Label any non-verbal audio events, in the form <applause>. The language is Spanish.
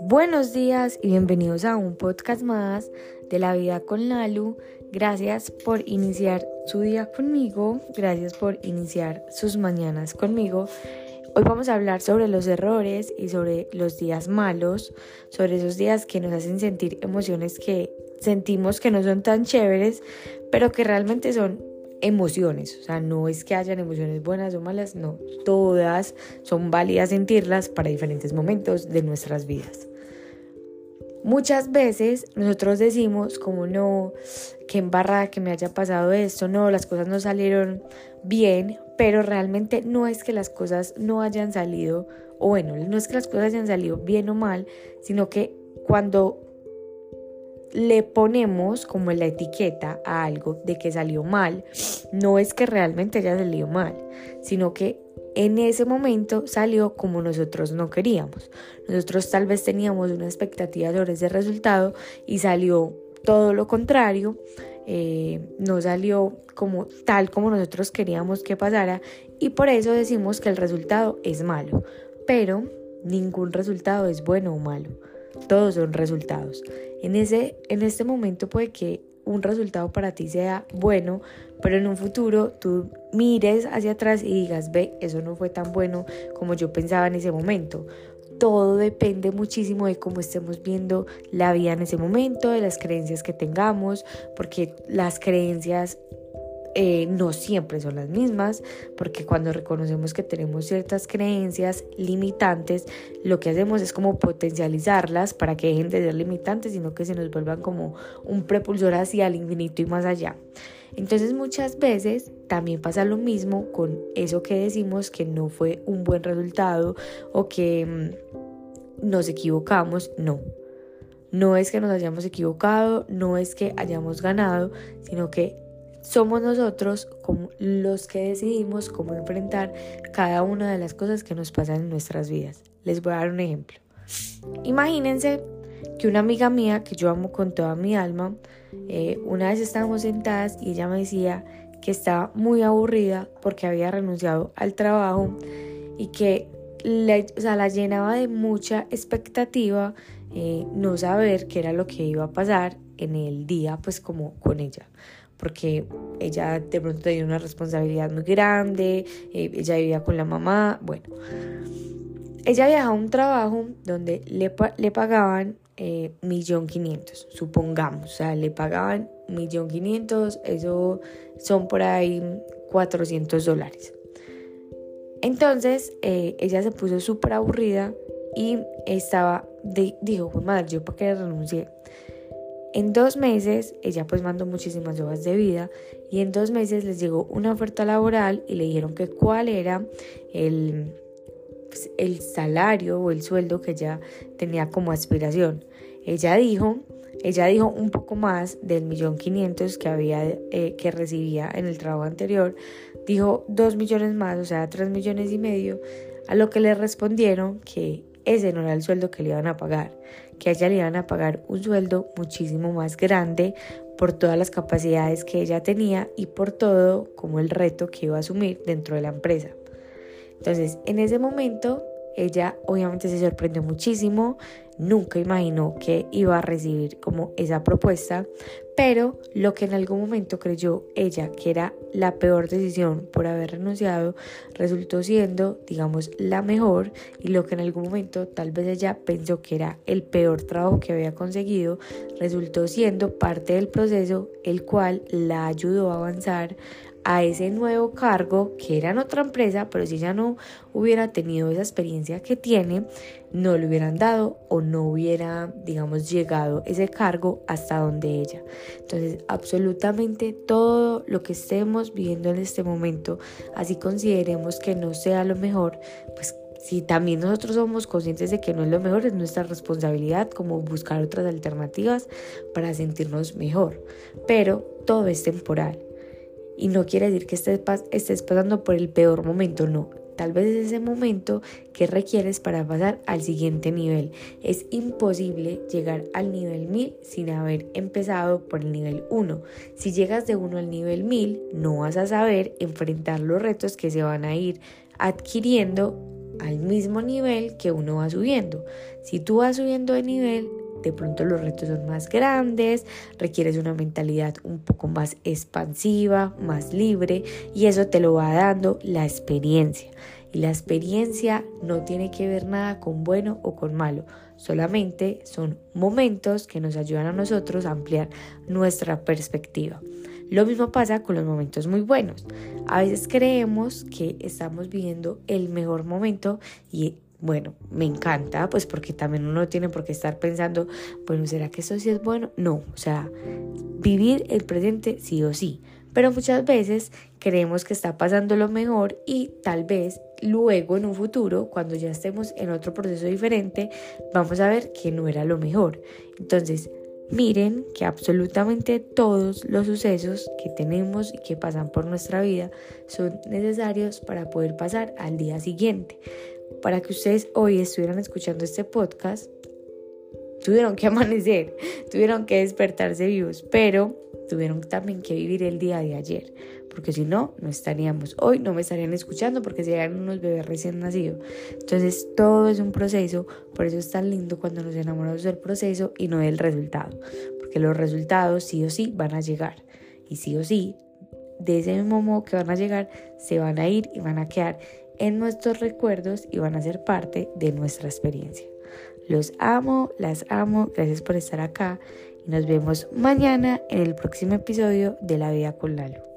Buenos días y bienvenidos a un podcast más de la vida con Lalu. Gracias por iniciar su día conmigo, gracias por iniciar sus mañanas conmigo. Hoy vamos a hablar sobre los errores y sobre los días malos, sobre esos días que nos hacen sentir emociones que sentimos que no son tan chéveres, pero que realmente son emociones, o sea, no es que hayan emociones buenas o malas, no, todas son válidas sentirlas para diferentes momentos de nuestras vidas. Muchas veces nosotros decimos como no, que embarrada que me haya pasado esto, no, las cosas no salieron bien, pero realmente no es que las cosas no hayan salido, o bueno, no es que las cosas hayan salido bien o mal, sino que cuando le ponemos como la etiqueta a algo de que salió mal, no es que realmente haya salido mal, sino que en ese momento salió como nosotros no queríamos. Nosotros tal vez teníamos una expectativa sobre ese resultado y salió todo lo contrario. Eh, no salió como tal como nosotros queríamos que pasara y por eso decimos que el resultado es malo. Pero ningún resultado es bueno o malo. Todos son resultados. En, ese, en este momento puede que un resultado para ti sea bueno, pero en un futuro tú mires hacia atrás y digas, ve, eso no fue tan bueno como yo pensaba en ese momento. Todo depende muchísimo de cómo estemos viendo la vida en ese momento, de las creencias que tengamos, porque las creencias eh, no siempre son las mismas, porque cuando reconocemos que tenemos ciertas creencias limitantes, lo que hacemos es como potencializarlas para que dejen de ser limitantes, sino que se nos vuelvan como un propulsor hacia el infinito y más allá. Entonces muchas veces también pasa lo mismo con eso que decimos que no fue un buen resultado o que mm, nos equivocamos, no. No es que nos hayamos equivocado, no es que hayamos ganado, sino que somos nosotros los que decidimos cómo enfrentar cada una de las cosas que nos pasan en nuestras vidas. Les voy a dar un ejemplo. Imagínense que una amiga mía que yo amo con toda mi alma, eh, una vez estábamos sentadas y ella me decía que estaba muy aburrida porque había renunciado al trabajo y que la, la llenaba de mucha expectativa eh, no saber qué era lo que iba a pasar en el día pues como con ella porque ella de pronto tenía una responsabilidad muy grande, eh, ella vivía con la mamá, bueno. Ella viajaba a un trabajo donde le, le pagaban eh, millón quinientos, supongamos, o sea, le pagaban millón quinientos, eso son por ahí 400 dólares. Entonces eh, ella se puso súper aburrida y estaba, dijo, pues madre, yo para qué renuncié. En dos meses, ella pues mandó muchísimas hojas de vida y en dos meses les llegó una oferta laboral y le dijeron que cuál era el, pues, el salario o el sueldo que ella tenía como aspiración. Ella dijo, ella dijo un poco más del millón quinientos que había eh, que recibía en el trabajo anterior, dijo dos millones más, o sea, tres millones y medio, a lo que le respondieron que ese no era el sueldo que le iban a pagar, que a ella le iban a pagar un sueldo muchísimo más grande por todas las capacidades que ella tenía y por todo como el reto que iba a asumir dentro de la empresa. Entonces, en ese momento, ella obviamente se sorprendió muchísimo, nunca imaginó que iba a recibir como esa propuesta, pero lo que en algún momento creyó ella que era la peor decisión por haber renunciado resultó siendo, digamos, la mejor y lo que en algún momento tal vez ella pensó que era el peor trabajo que había conseguido resultó siendo parte del proceso el cual la ayudó a avanzar a ese nuevo cargo que era en otra empresa, pero si ella no hubiera tenido esa experiencia que tiene, no le hubieran dado o no hubiera, digamos, llegado ese cargo hasta donde ella. Entonces, absolutamente todo lo que estemos viviendo en este momento, así consideremos que no sea lo mejor, pues si también nosotros somos conscientes de que no es lo mejor, es nuestra responsabilidad como buscar otras alternativas para sentirnos mejor. Pero todo es temporal. Y no quiere decir que estés, estés pasando por el peor momento, no. Tal vez es ese momento que requieres para pasar al siguiente nivel. Es imposible llegar al nivel 1000 sin haber empezado por el nivel 1. Si llegas de 1 al nivel 1000, no vas a saber enfrentar los retos que se van a ir adquiriendo al mismo nivel que uno va subiendo. Si tú vas subiendo de nivel, de pronto los retos son más grandes, requieres una mentalidad un poco más expansiva, más libre y eso te lo va dando la experiencia. Y la experiencia no tiene que ver nada con bueno o con malo, solamente son momentos que nos ayudan a nosotros a ampliar nuestra perspectiva. Lo mismo pasa con los momentos muy buenos. A veces creemos que estamos viviendo el mejor momento y bueno, me encanta, pues porque también uno tiene por qué estar pensando, bueno, ¿será que eso sí es bueno? No, o sea, vivir el presente sí o sí. Pero muchas veces creemos que está pasando lo mejor y tal vez luego en un futuro, cuando ya estemos en otro proceso diferente, vamos a ver que no era lo mejor. Entonces, miren que absolutamente todos los sucesos que tenemos y que pasan por nuestra vida son necesarios para poder pasar al día siguiente para que ustedes hoy estuvieran escuchando este podcast, tuvieron que <laughs> amanecer, tuvieron que despertarse vivos, pero tuvieron también que vivir el día de ayer, porque si no, no estaríamos, hoy no me estarían escuchando porque serían unos bebés recién nacidos. Entonces todo es un proceso, por eso es tan lindo cuando nos enamoramos del proceso y no del resultado, porque los resultados sí o sí van a llegar y sí o sí, de ese mismo modo que van a llegar, se van a ir y van a quedar en nuestros recuerdos y van a ser parte de nuestra experiencia. Los amo, las amo, gracias por estar acá y nos vemos mañana en el próximo episodio de La Vida con Lalo.